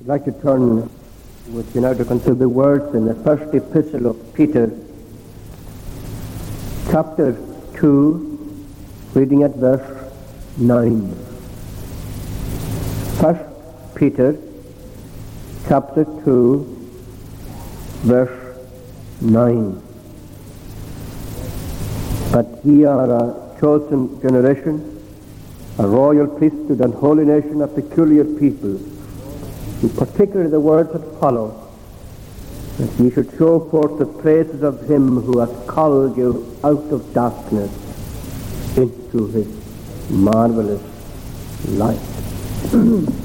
I'd like to turn with you now to consider the words in the first epistle of Peter, chapter 2, reading at verse 9. First Peter, chapter 2, verse 9. But ye are a chosen generation, a royal priesthood and holy nation, a peculiar people in particular the words that follow, that ye should show forth the praises of him who hath called you out of darkness into his marvelous light.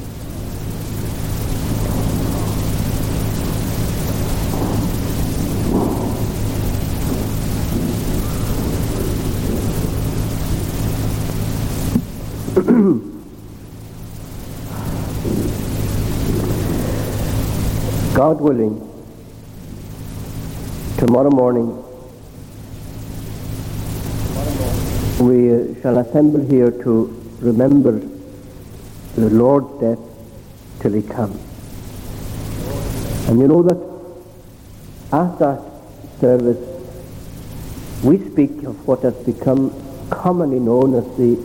God willing, tomorrow morning we shall assemble here to remember the Lord's death till he comes. And you know that at that service we speak of what has become commonly known as the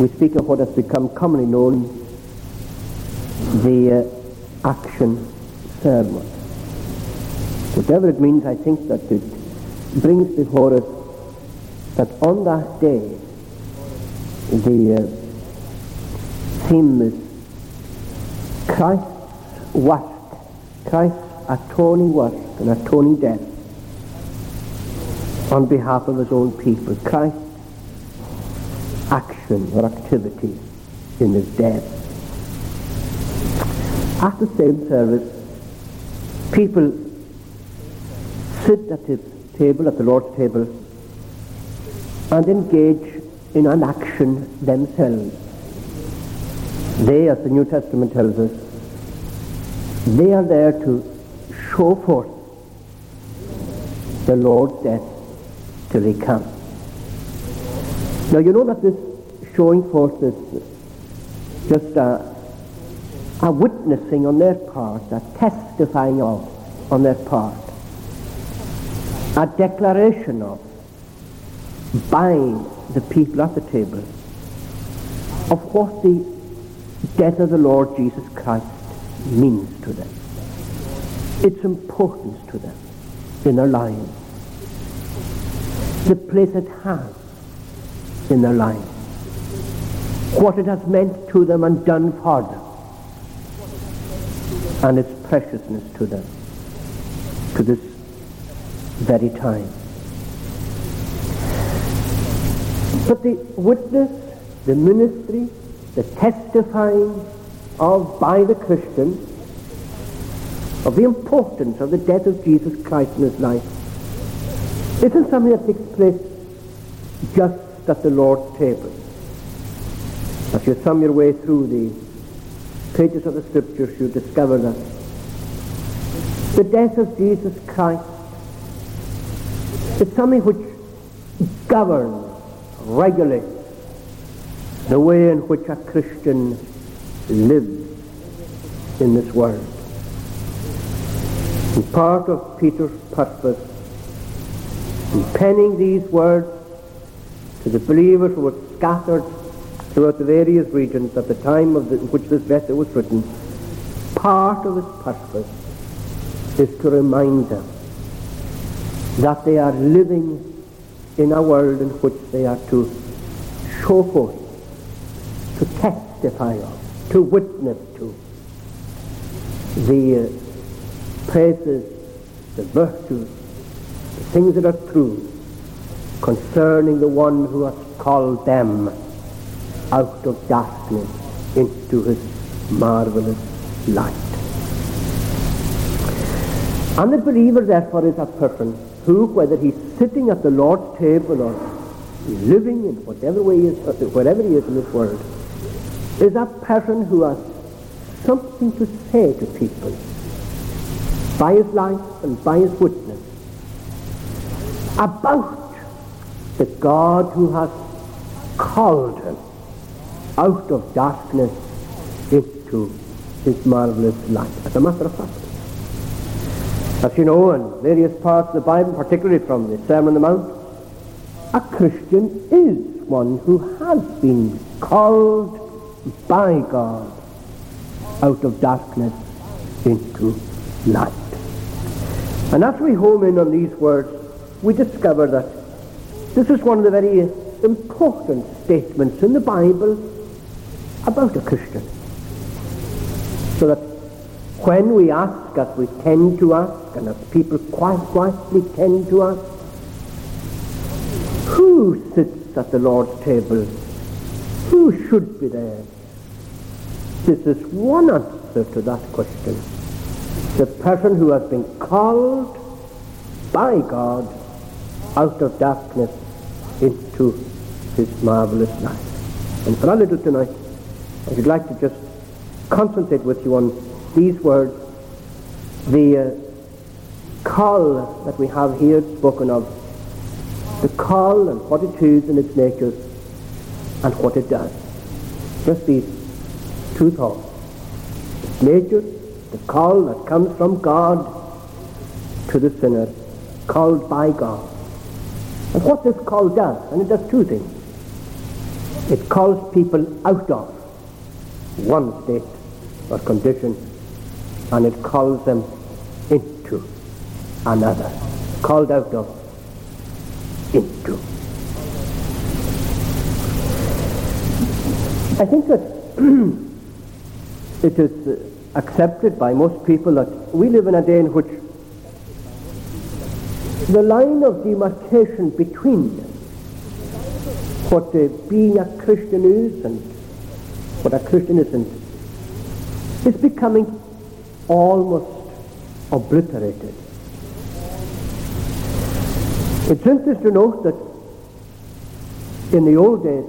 we speak of what has become commonly known the uh, action sermon. Whatever it means, I think that it brings before us that on that day the uh, theme is Christ's work, Christ's atoning work and atoning death on behalf of his own people, Christ's action or activity in his death. At the same service, people sit at the table, at the Lord's table, and engage in an action themselves. They, as the New Testament tells us, they are there to show forth the Lord's death till he comes. Now you know that this showing forth is just a a witnessing on their part, a testifying of on their part, a declaration of by the people at the table of what the death of the Lord Jesus Christ means to them, its importance to them in their lives, the place it has in their lives, what it has meant to them and done for them. And its preciousness to them to this very time. But the witness, the ministry, the testifying of by the Christian of the importance of the death of Jesus Christ in his life isn't something that takes place just at the Lord's table. As you thumb your way through the pages of the scriptures you discover that the death of Jesus Christ is something which governs, regulates the way in which a Christian lives in this world. And part of Peter's purpose in penning these words to the believers who were scattered throughout the various regions at the time of the, in which this letter was written, part of his purpose is to remind them that they are living in a world in which they are to show forth, to testify of, to witness to the uh, praises, the virtues, the things that are true concerning the one who has called them out of darkness into his marvelous light. And the believer, therefore, is a person who, whether he's sitting at the Lord's table or living in whatever way he is, uh, wherever he is in this world, is a person who has something to say to people by his life and by his witness about the God who has called him out of darkness into his marvelous light. As a matter of fact, as you know, in various parts of the Bible, particularly from the Sermon on the Mount, a Christian is one who has been called by God out of darkness into light. And as we home in on these words, we discover that this is one of the very important statements in the Bible about a Christian. So that when we ask, as we tend to ask, and as people quite quietly tend to ask, who sits at the Lord's table? Who should be there? This is one answer to that question. The person who has been called by God out of darkness into his marvelous light. And for a little tonight, I would like to just concentrate with you on these words, the uh, call that we have here spoken of, the call and what it is in its nature and what it does. Just these two thoughts. Its nature, the call that comes from God to the sinner, called by God. And what this call does, and it does two things. It calls people out of one state or condition, and it calls them into another. Called out of, into. I think that it is accepted by most people that we live in a day in which the line of demarcation between what uh, being a Christian is and what a Christian isn't is becoming almost obliterated. It's interesting to note that in the old days,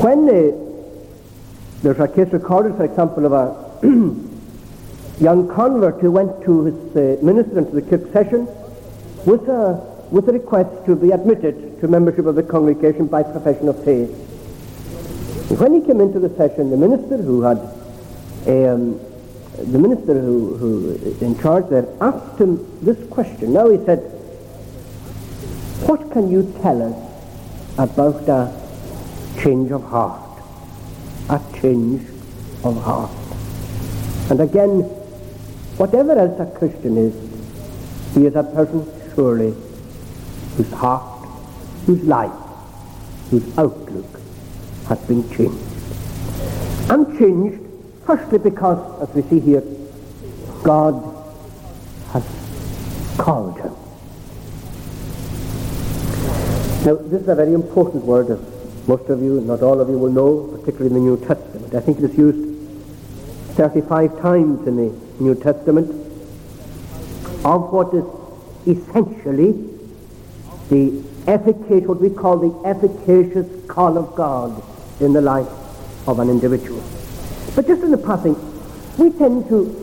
when uh, there's a case recorded, for example, of a young convert who went to his uh, minister into the Kirk session with a, with a request to be admitted to membership of the congregation by profession of faith. And when he came into the session, the minister who had um, the minister who, who in charge there asked him this question. Now he said, what can you tell us about a change of heart? A change of heart. And again, Whatever else a Christian is, he is a person surely whose heart, whose life, whose outlook has been changed. And changed firstly because, as we see here, God has called him. Now, this is a very important word, as most of you, not all of you, will know, particularly in the New Testament. I think it is used 35 times in the New Testament of what is essentially the efficacious, what we call the efficacious call of God in the life of an individual. But just in the passing, we tend to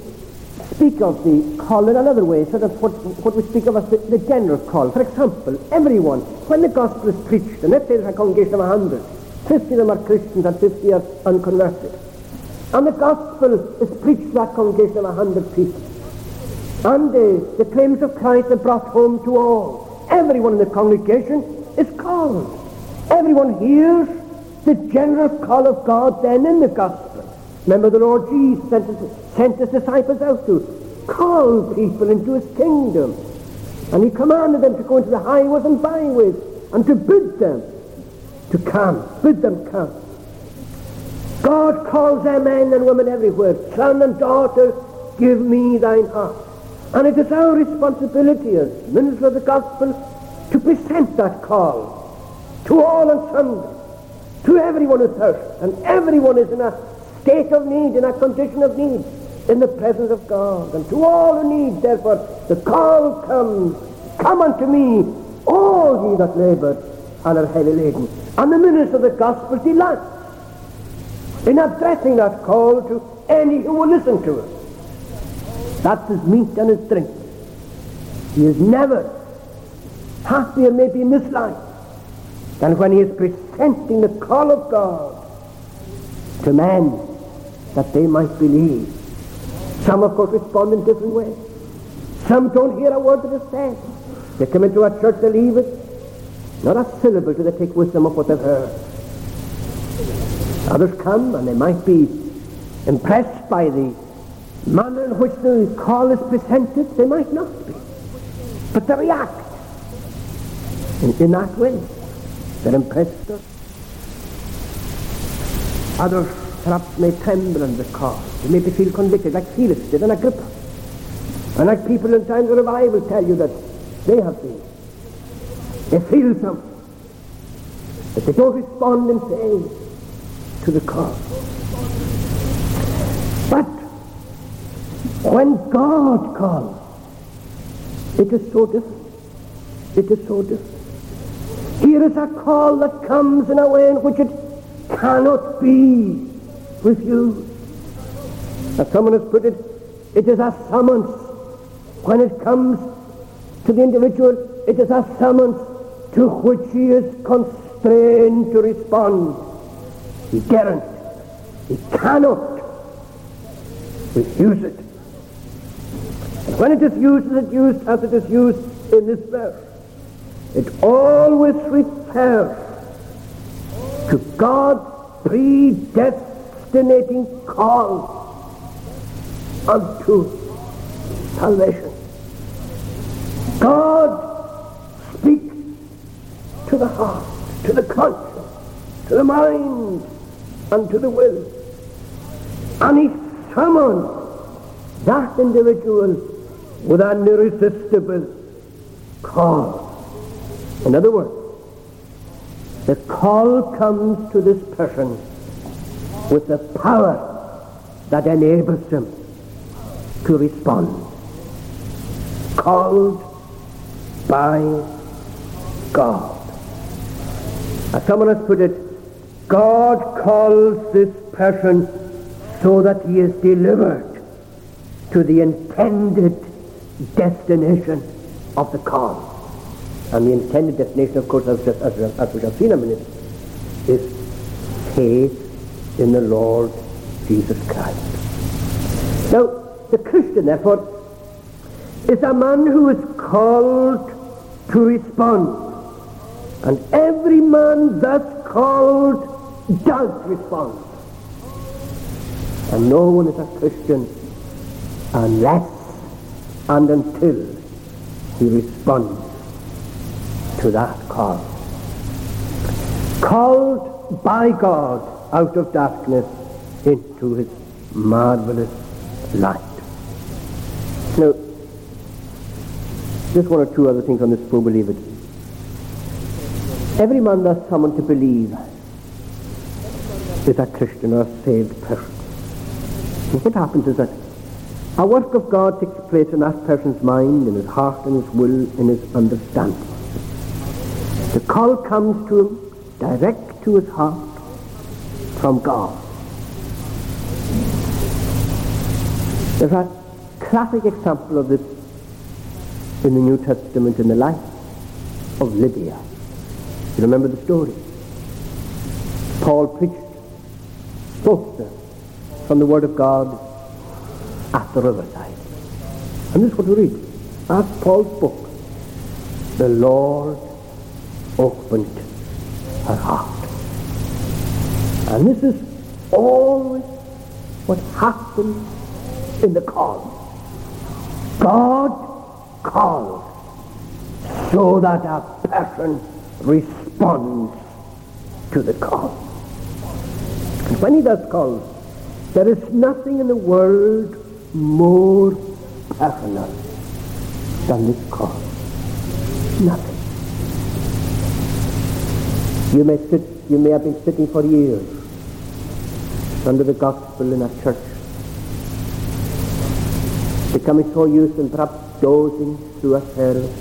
speak of the call in another way, sort of what, what we speak of as the, the general call. For example, everyone, when the gospel is preached, and let's say there's a congregation of 100, 50 of them are Christians and 50 are unconverted. And the gospel is preached to that congregation of a hundred people. And uh, the claims of Christ are brought home to all. Everyone in the congregation is called. Everyone hears the general call of God then in the gospel. Remember the Lord Jesus sent his, sent his disciples out to call people into his kingdom. And he commanded them to go into the highways and byways and to bid them to come, bid them come. God calls them men and women everywhere. Son and daughter, give me thine heart. And it is our responsibility as ministers of the gospel to present that call to all and sundry, to everyone who thirsts. And everyone is in a state of need, in a condition of need, in the presence of God. And to all who need, therefore, the call comes, come unto me, all ye that labour and are heavy laden. And the minister of the gospel delights in addressing that call to any who will listen to it. That's his meat and his drink. He is never happier maybe in this life than when he is presenting the call of God to men that they might believe. Some, of course, respond in different ways. Some don't hear a word that is said. They come into a church, they leave it. Not a syllable do they take with them of what they've heard. Others come and they might be impressed by the manner in which the call is presented. They might not be. But they react in, in that way. They're impressed. Others perhaps may tremble under the call. They may be feel convicted, like Felix did and Agrippa. And like people in times of revival tell you that they have been. They feel something. But they don't respond in faith to the call. But when God calls, it is so different. It is so different. Here is a call that comes in a way in which it cannot be refused. As someone has put it, it is a summons. When it comes to the individual, it is a summons to which he is constrained to respond. He daren't. He cannot refuse it. And when it is used it used as it is used in this verse, it always refers to God's predestinating call unto salvation. God speaks to the heart, to the conscience, to the mind, and to the will. And he summons that individual with an irresistible call. In other words, the call comes to this person with the power that enables him to respond. Called by God. As someone has put it, God calls this person so that he is delivered to the intended destination of the call. And the intended destination, of course, as, as, as we shall see in a minute, is faith in the Lord Jesus Christ. Now, the Christian, therefore, is a man who is called to respond. And every man thus called does respond. And no one is a Christian unless and until he responds to that call. Called by God out of darkness into his marvelous light. Now, just one or two other things on this leave it. Every man that's summoned to believe is a Christian or a saved person. And what happens is that a work of God takes place in that person's mind, in his heart, in his will, in his understanding. The call comes to him direct to his heart from God. There's a classic example of this in the New Testament in the life of Lydia. You remember the story? Paul preached, spoke from the Word of God at the riverside. And this is what we read. As Paul spoke, the Lord opened her heart. And this is always what happens in the call. God calls so that a person responds to the call. And when he does call, there is nothing in the world more personal than this call. Nothing. You may sit, you may have been sitting for years under the gospel in a church, becoming so used and perhaps dozing through a service,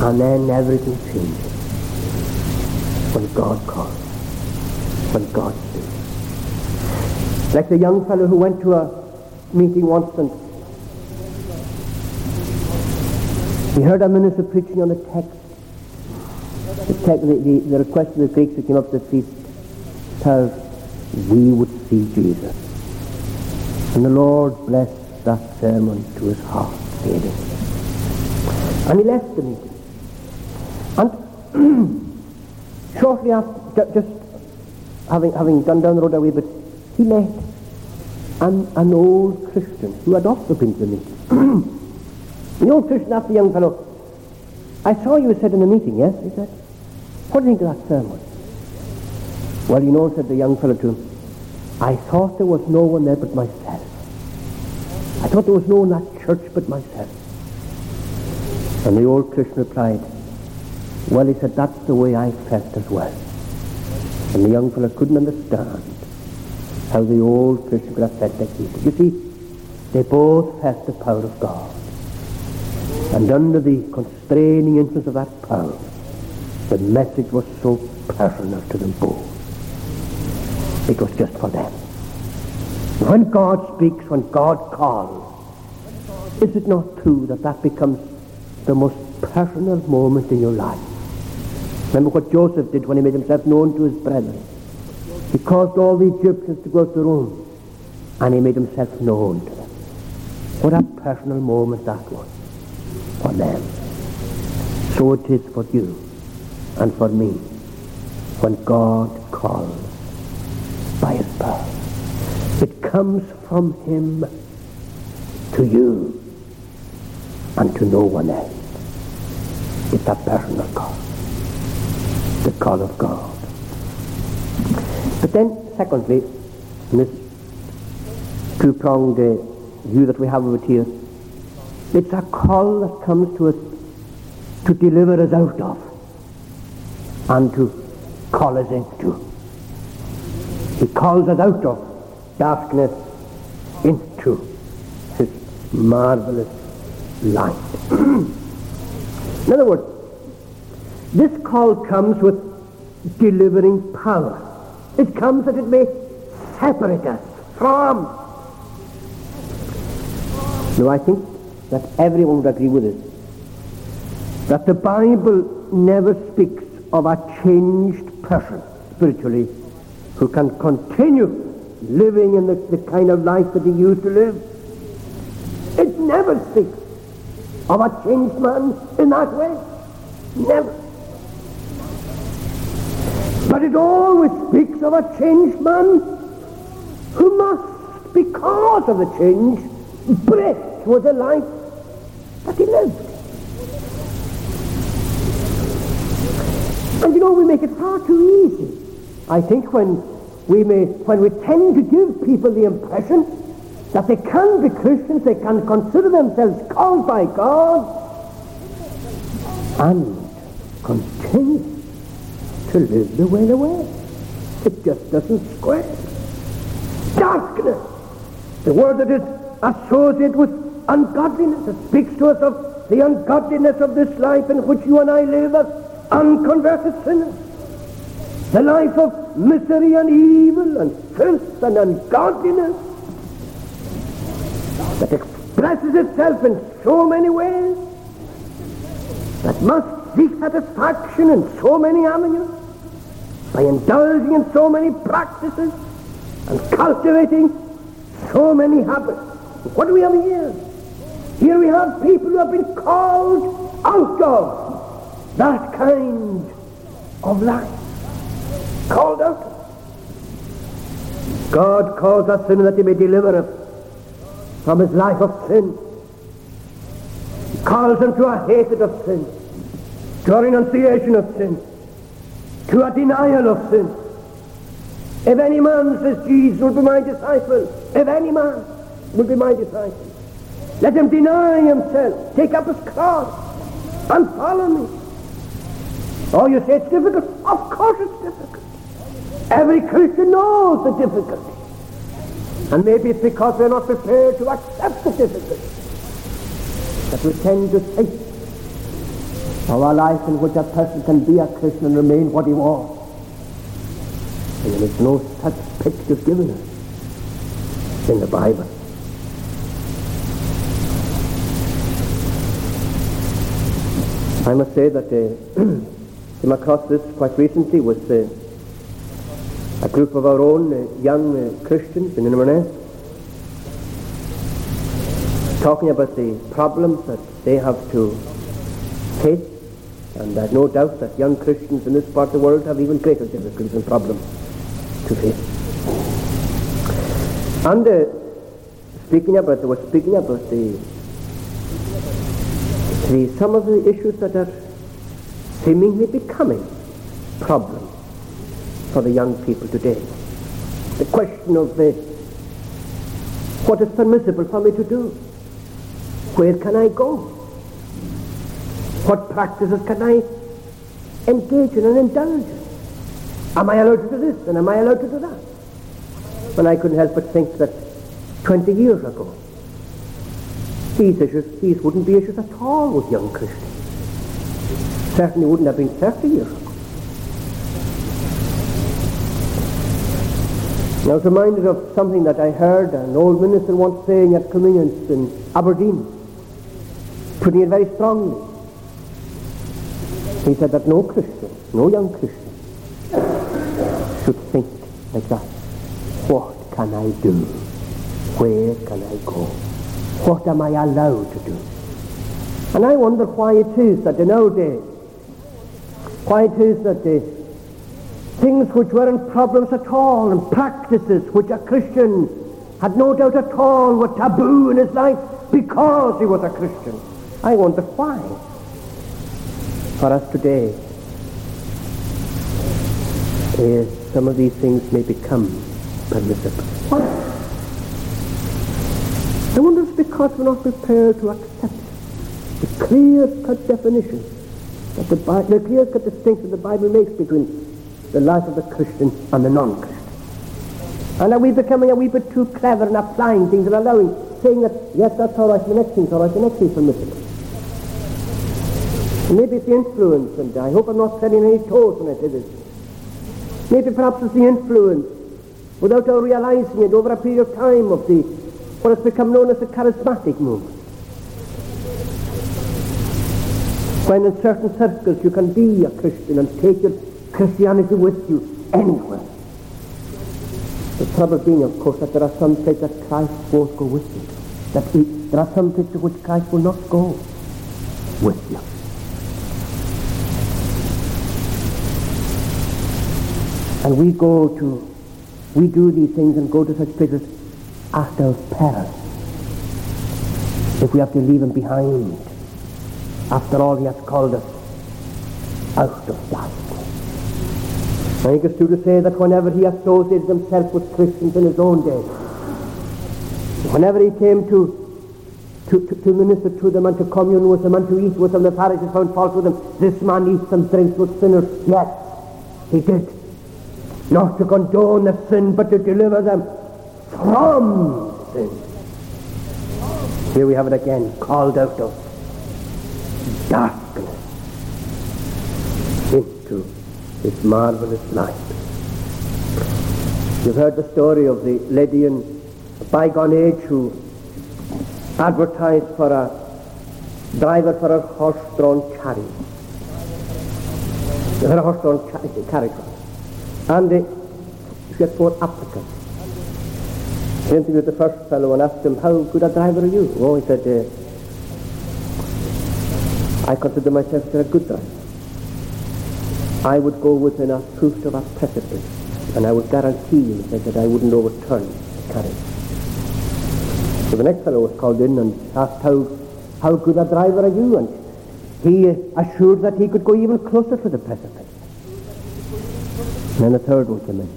and then everything changes. When God calls, when God speaks. Like the young fellow who went to a meeting once and he heard a minister preaching on the text. The, the, the, the request of the Greeks who came up to the feast of we would see Jesus. And the Lord blessed that sermon to his heart, really. And he left the meeting. And shortly after, just having, having gone down the road a wee bit, he met an, an old Christian who had also been to the meeting. the old Christian asked the young fellow, I saw you said in the meeting, yes? He said, what do you think of that sermon? Well, you know, said the young fellow to him, I thought there was no one there but myself. I thought there was no one that church but myself. And the old Christian replied, well, he said, that's the way I felt as well. And the young fellow couldn't understand how the old Christian could have felt like he. You see, they both felt the power of God. And under the constraining influence of that power, the message was so personal to them both. It was just for them. When God speaks, when God calls, is it not true that that becomes the most personal moment in your life? Remember what Joseph did when he made himself known to his brethren. He caused all the Egyptians to go to room, and he made himself known to them. What a personal moment that was for them. So it is for you and for me when God calls It comes from him to you and to no one else. It's a personal call. The call of God. But then, secondly, in this two-pronged uh, view that we have of it here, it's a call that comes to us to deliver us out of and to call us into. He calls us out of darkness into his marvelous light. In other words, this call comes with delivering power. It comes that it may separate us from. Now I think that everyone would agree with this, that the Bible never speaks of a changed person spiritually who can continue living in the, the kind of life that he used to live. It never speaks of a changed man in that way. Never. But it always speaks of a changed man who must, because of the change, break with the life that he lived. And you know, we make it far too easy. I think when we may, when we tend to give people the impression that they can be Christians, they can consider themselves called by God, and continue to live the way they were. It just doesn't square. Darkness, the word that is associated with ungodliness, it speaks to us of the ungodliness of this life in which you and I live as unconverted sinners the life of misery and evil and filth and ungodliness that expresses itself in so many ways, that must seek satisfaction in so many avenues, by indulging in so many practices and cultivating so many habits. What do we have here? Here we have people who have been called out of that kind of life called out. God calls us sin that he may deliver us from his life of sin. He calls them to a hatred of sin, to a renunciation of sin, to a denial of sin. If any man, says Jesus, will be my disciple, if any man will be my disciple, let him deny himself, take up his cross, and follow me. Oh, you say it's difficult? Of course it's difficult. Every Christian knows the difficulty. And maybe it's because we're not prepared to accept the difficulty that we tend to think a life in which a person can be a Christian and remain what he was. And there is no such picture given us in the Bible. I must say that uh, came across this quite recently with uh, a group of our own uh, young uh, Christians in Inverness talking about the problems that they have to face and there's no doubt that young Christians in this part of the world have even greater difficulties and problems to face. And uh, speaking about, they were speaking about the, the, some of the issues that are seemingly becoming problems for the young people today. The question of the, what is permissible for me to do? Where can I go? What practices can I engage in and indulge in? Am I allowed to do this and am I allowed to do that? And I couldn't help but think that 20 years ago, these issues, these wouldn't be issues at all with young Christians. Certainly wouldn't have been 30 years ago. I was reminded of something that I heard an old minister once saying at communions in Aberdeen, putting it very strongly. He said that no Christian, no young Christian, should think like that. What can I do? Where can I go? What am I allowed to do? And I wonder why it is that in our why it is that the things which weren't problems at all and practices which a Christian had no doubt at all were taboo in his life because he was a Christian. I wonder why for us today is some of these things may become permissible. Why? I wonder if because we're not prepared to accept the clear-cut definition that the, Bi- the clear-cut distinction the Bible makes between the life of the Christian and the non-Christian. And are we becoming a wee bit too clever in applying things and allowing, saying that, yes, that's all right, the next thing's all right, the next thing's permissible. Maybe it's the influence, and I hope I'm not treading any toes when I say this. Maybe perhaps it's the influence, without our realizing it, over a period of time of the, what has become known as the charismatic movement. When in certain circles you can be a Christian and take your Christianity with you anywhere. The trouble being, of course, that there are some places that Christ won't go with you. That he, there are some places to which Christ will not go with you. And we go to, we do these things and go to such places our peril. If we have to leave him behind, after all he has called us out of darkness. I think it's true to say that whenever he associated himself with Christians in his own day, whenever he came to to, to, to, minister to them and to commune with them and to eat with them. The Pharisees found fault with them. This man eats and drinks with sinners. Yes, he did not to condone the sin, but to deliver them from sin. Here we have it again, called out of darkness into this marvelous light. You've heard the story of the lady in a bygone age who advertised for a driver for a horse-drawn chariot. For a horse-drawn carriage and they she had four applicants. He interviewed the first fellow and asked him, how good a driver are you? Oh, he said, uh, I consider myself a good driver. I would go within a foot of a precipice, and I would guarantee you that I wouldn't overturn the carriage. So the next fellow was called in and asked, how, how good a driver are you? And he assured that he could go even closer to the precipice. And then a third one came in.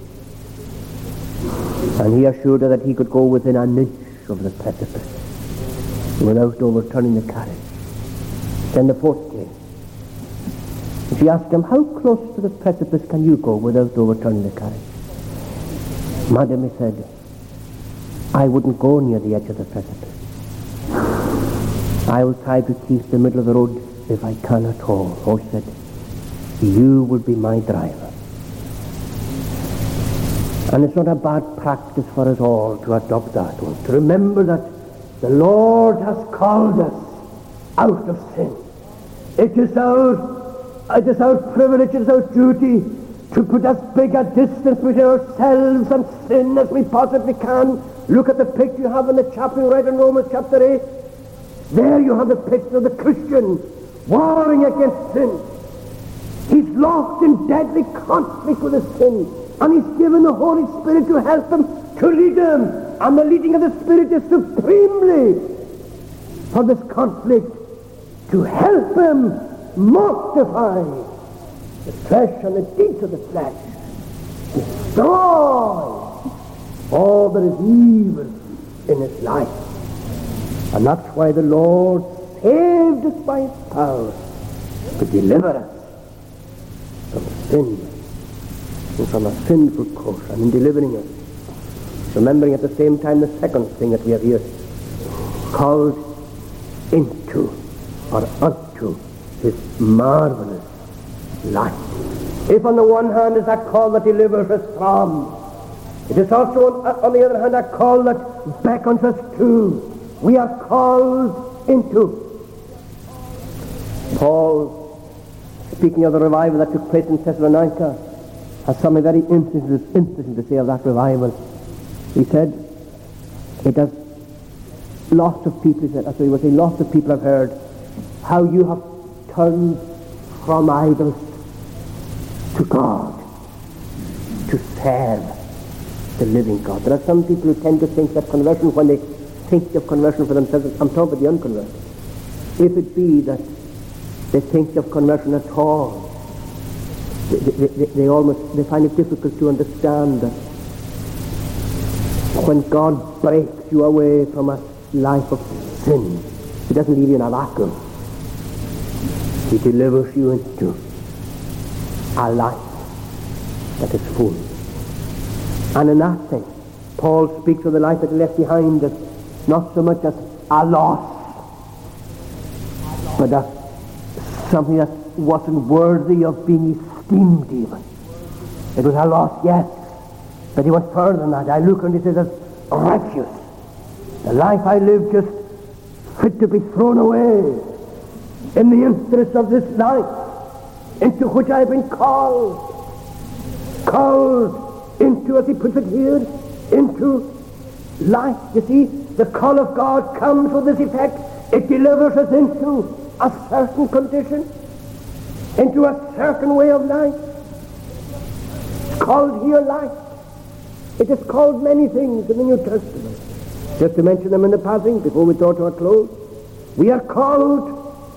And he assured her that he could go within an inch of the precipice without overturning the carriage. Then the fourth she asked him, how close to the precipice can you go without overturning the carriage? Madam, he said, I wouldn't go near the edge of the precipice. I will try to keep the middle of the road if I can at all. He said, you will be my driver. And it's not a bad practice for us all to adopt that one, to remember that the Lord has called us out of sin. It is our, it is our privilege, it is our duty to put as big a distance between ourselves and sin as we possibly can. Look at the picture you have in the chapter right in Romans chapter 8. There you have the picture of the Christian warring against sin. He's lost in deadly conflict with his sin. And he's given the Holy Spirit to help him, to lead him. And the leading of the Spirit is supremely for this conflict to help him mortify the flesh and the deeds of the flesh. Destroy all that is evil in his life. And that's why the Lord saved us by his power to deliver us from sin and from a sinful course and in delivering us. Remembering at the same time the second thing that we have here called into or unto his marvelous light. If on the one hand is that call that delivers us from, it is also on, on the other hand a call that beckons us to. We are called into. Paul, speaking of the revival that took place in Thessalonica, has something very interesting, interesting to say of that revival. He said, it has lots of people, he said, what he was saying, lots of people have heard how you have turned from idols to God, to serve the living God. There are some people who tend to think that conversion, when they think of conversion for themselves, I'm talking about the unconverted, if it be that they think of conversion at all, they, they, they, they almost they find it difficult to understand that when God breaks you away from a life of sin, He doesn't leave you in a vacuum. He delivers you into a life that is full. And in that sense, Paul speaks of the life that he left behind as not so much as a loss, but as something that wasn't worthy of being esteemed even. It was a loss, yes, but he went further than that. I look and he says, as refuse. The life I live just fit to be thrown away in the interest of this life into which I've been called. Called into, as he puts it here, into life. You see, the call of God comes with this effect. It delivers us into a certain condition, into a certain way of life. It's called here life. It is called many things in the New Testament. Just to mention them in the passing before we draw to a close. We are called,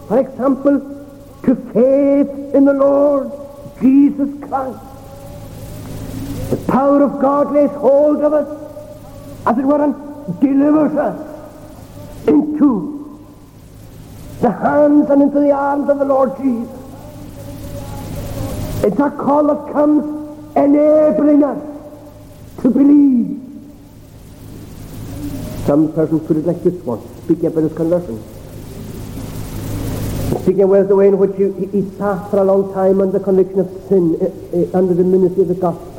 for example, to faith in the Lord Jesus Christ. The power of God lays hold of us, as it were, and delivers us into the hands and into the arms of the Lord Jesus. It's a call that comes enabling us to believe. Some persons put it like this one, speaking about his conversion. Speaking of the way in which he, he, sat for a long time under conviction of sin, uh, uh, under the ministry of the gospel.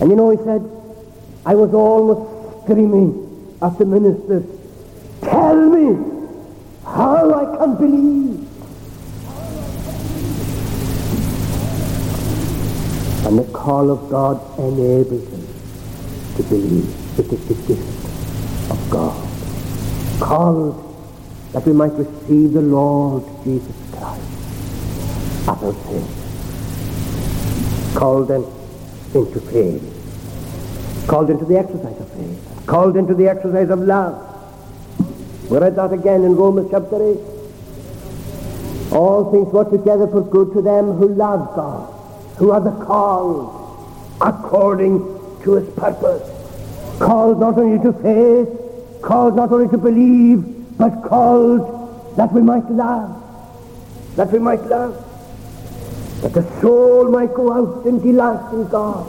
And you know, he said, I was almost screaming at the minister, tell me how I can believe. And the call of God enables him to believe. It is the gift of God. Called that we might receive the Lord Jesus Christ as our Savior. Called them into faith. Called into the exercise of faith. Called into the exercise of love. We read that again in Romans chapter 8. All things work together for good to them who love God, who are the called according to his purpose. Called not only to faith, called not only to believe, but called that we might love, that we might love, that the soul might go out in delight in God,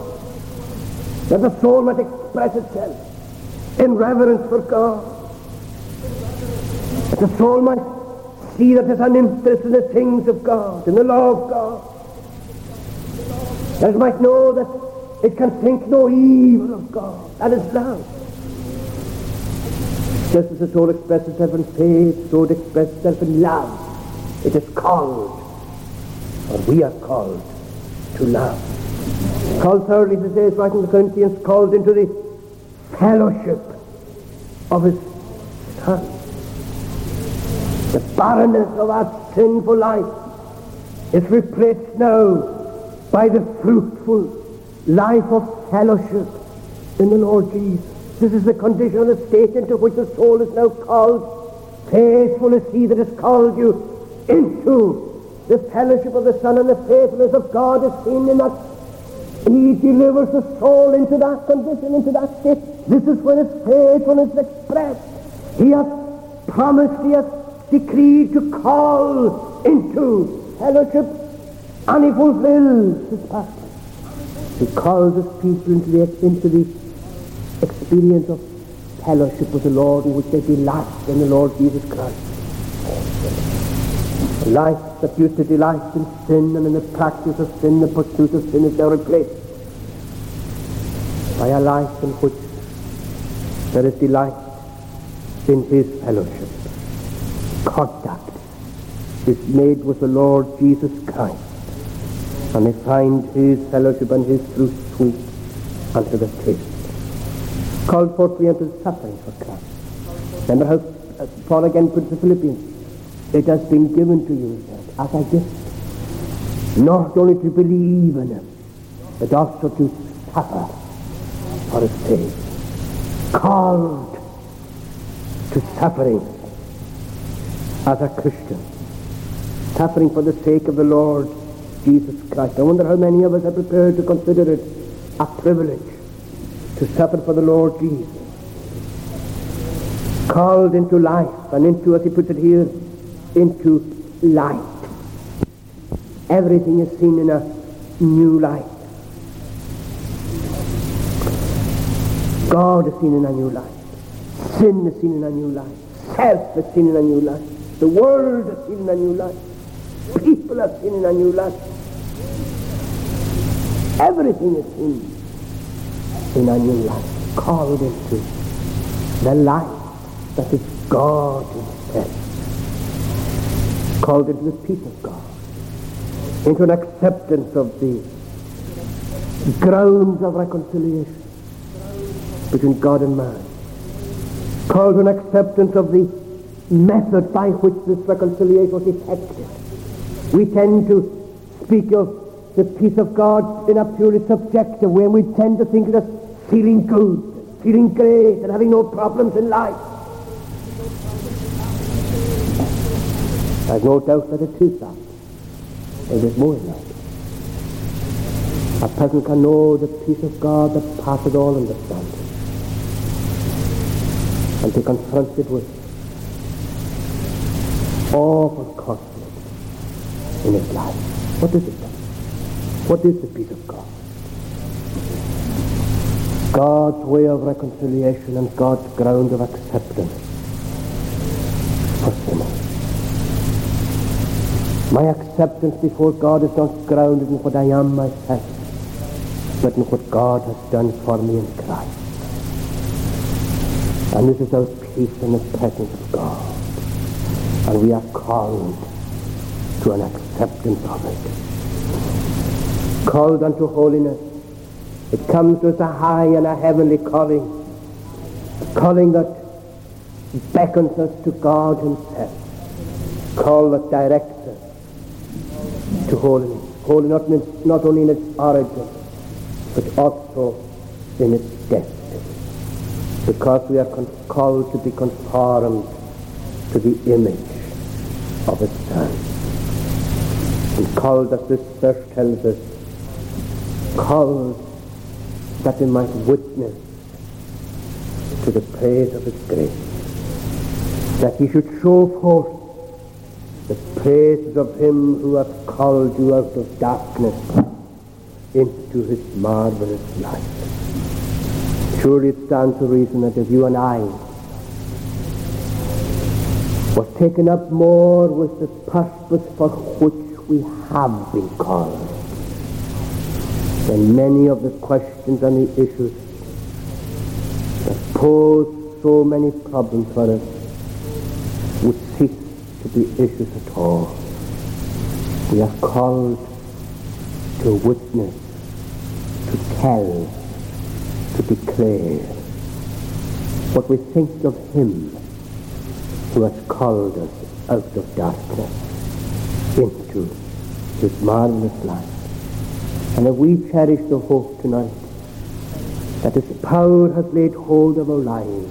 that the soul might express itself in reverence for God, that the soul might see that there's an interest in the things of God, in the law of God, that it might know that it can think no evil of God, that is love. Just as the soul expresses itself in faith, so it expresses itself in love. It is called, or we are called, to love. Called thirdly, it says, right in the Corinthians, called into the fellowship of his Son. The barrenness of our sinful life is replaced now by the fruitful life of fellowship in the Lord Jesus. This is the condition of the state into which the soul is now called. Faithful is he that has called you into the fellowship of the Son and the faithfulness of God is seen in that he delivers the soul into that condition, into that state. This is when his faithfulness is expressed. He has promised, he has decreed to call into fellowship, and he fulfills his purpose. He calls his people into the, into the experience of fellowship with the Lord in which they delight in the Lord Jesus Christ. Life that used to delight in sin and in the practice of sin, the pursuit of sin is now replaced by a life in which there is delight in his fellowship. Contact is made with the Lord Jesus Christ and they find his fellowship and his fruit sweet unto the taste. Called forth we unto suffering for Christ. Remember how uh, Paul again put the Philippians. It has been given to you as a gift, not only to believe in him, but also to suffer for his sake. Called to suffering as a Christian. Suffering for the sake of the Lord Jesus Christ. I wonder how many of us are prepared to consider it a privilege to suffer for the Lord Jesus. Called into life and into, as he puts it here, into light. Everything is seen in a new light. God is seen in a new light. Sin is seen in a new light. Self is seen in a new light. The world is seen in a new light. People are seen in a new light. Everything is seen in a new life, Called into the life that is God himself. Called into the peace of God, into an acceptance of the grounds of reconciliation between God and man, called an acceptance of the method by which this reconciliation was effected. We tend to speak of the peace of God in a purely subjective way, and we tend to think of as feeling good, feeling great, and having no problems in life. I've no doubt that it is that. It is more than that. A person can know the peace of God that passes all understanding. And to confront it with awful conflict in his life. What is it? What is the peace of God? God's way of reconciliation and God's ground of acceptance for sinners. My acceptance before God is not grounded in what I am myself, but in what God has done for me in Christ. And this is our peace in the presence of God. And we are called to an acceptance of it. Called unto holiness. It comes with a high and a heavenly calling. A calling that beckons us to God himself. Call that directs us to holiness. Holy not, not only in its origin, but also in its destiny. Because we are con- called to be conformed to the image of His Son. And called, as this verse tells us, called that we might witness to the praise of His grace. That He should show forth the praises of him who hath called you out of darkness into his marvelous light. Surely it stands to reason that if you and I were taken up more with the purpose for which we have been called, then many of the questions and the issues that pose so many problems for us would cease to be issues at all. We are called to witness to tell, to declare what we think of him who has called us out of darkness into his marvelous light. And if we cherish the hope tonight that his power has laid hold of our lives,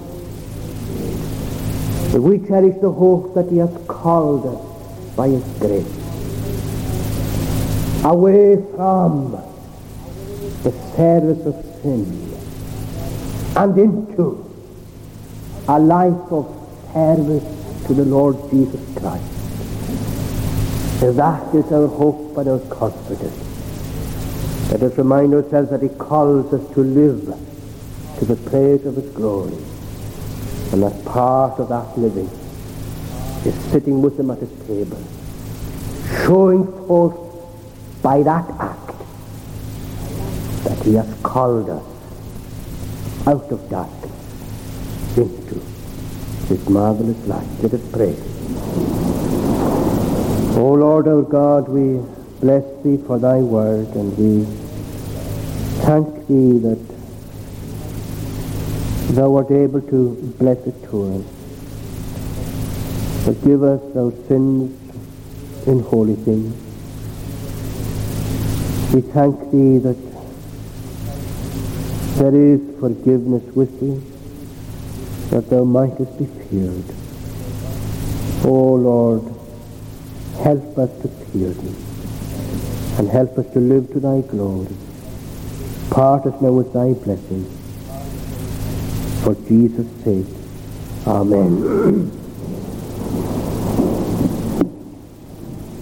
if we cherish the hope that he has called us by his grace away from the service of sin and into a life of service to the Lord Jesus Christ. That is our hope and our confidence. Let us remind ourselves that he calls us to live to the praise of his glory. And that part of that living is sitting with him at his table, showing forth by that act that he has called us out of darkness into his marvelous light. Let us pray. O Lord our God, we bless thee for thy word and we thank thee that thou art able to bless it to us. Forgive us our sins in holy things. We thank thee that there is forgiveness with thee, that thou mightest be feared. O Lord, help us to fear thee, and help us to live to thy glory. Part us now with thy blessing. For Jesus' sake. Amen.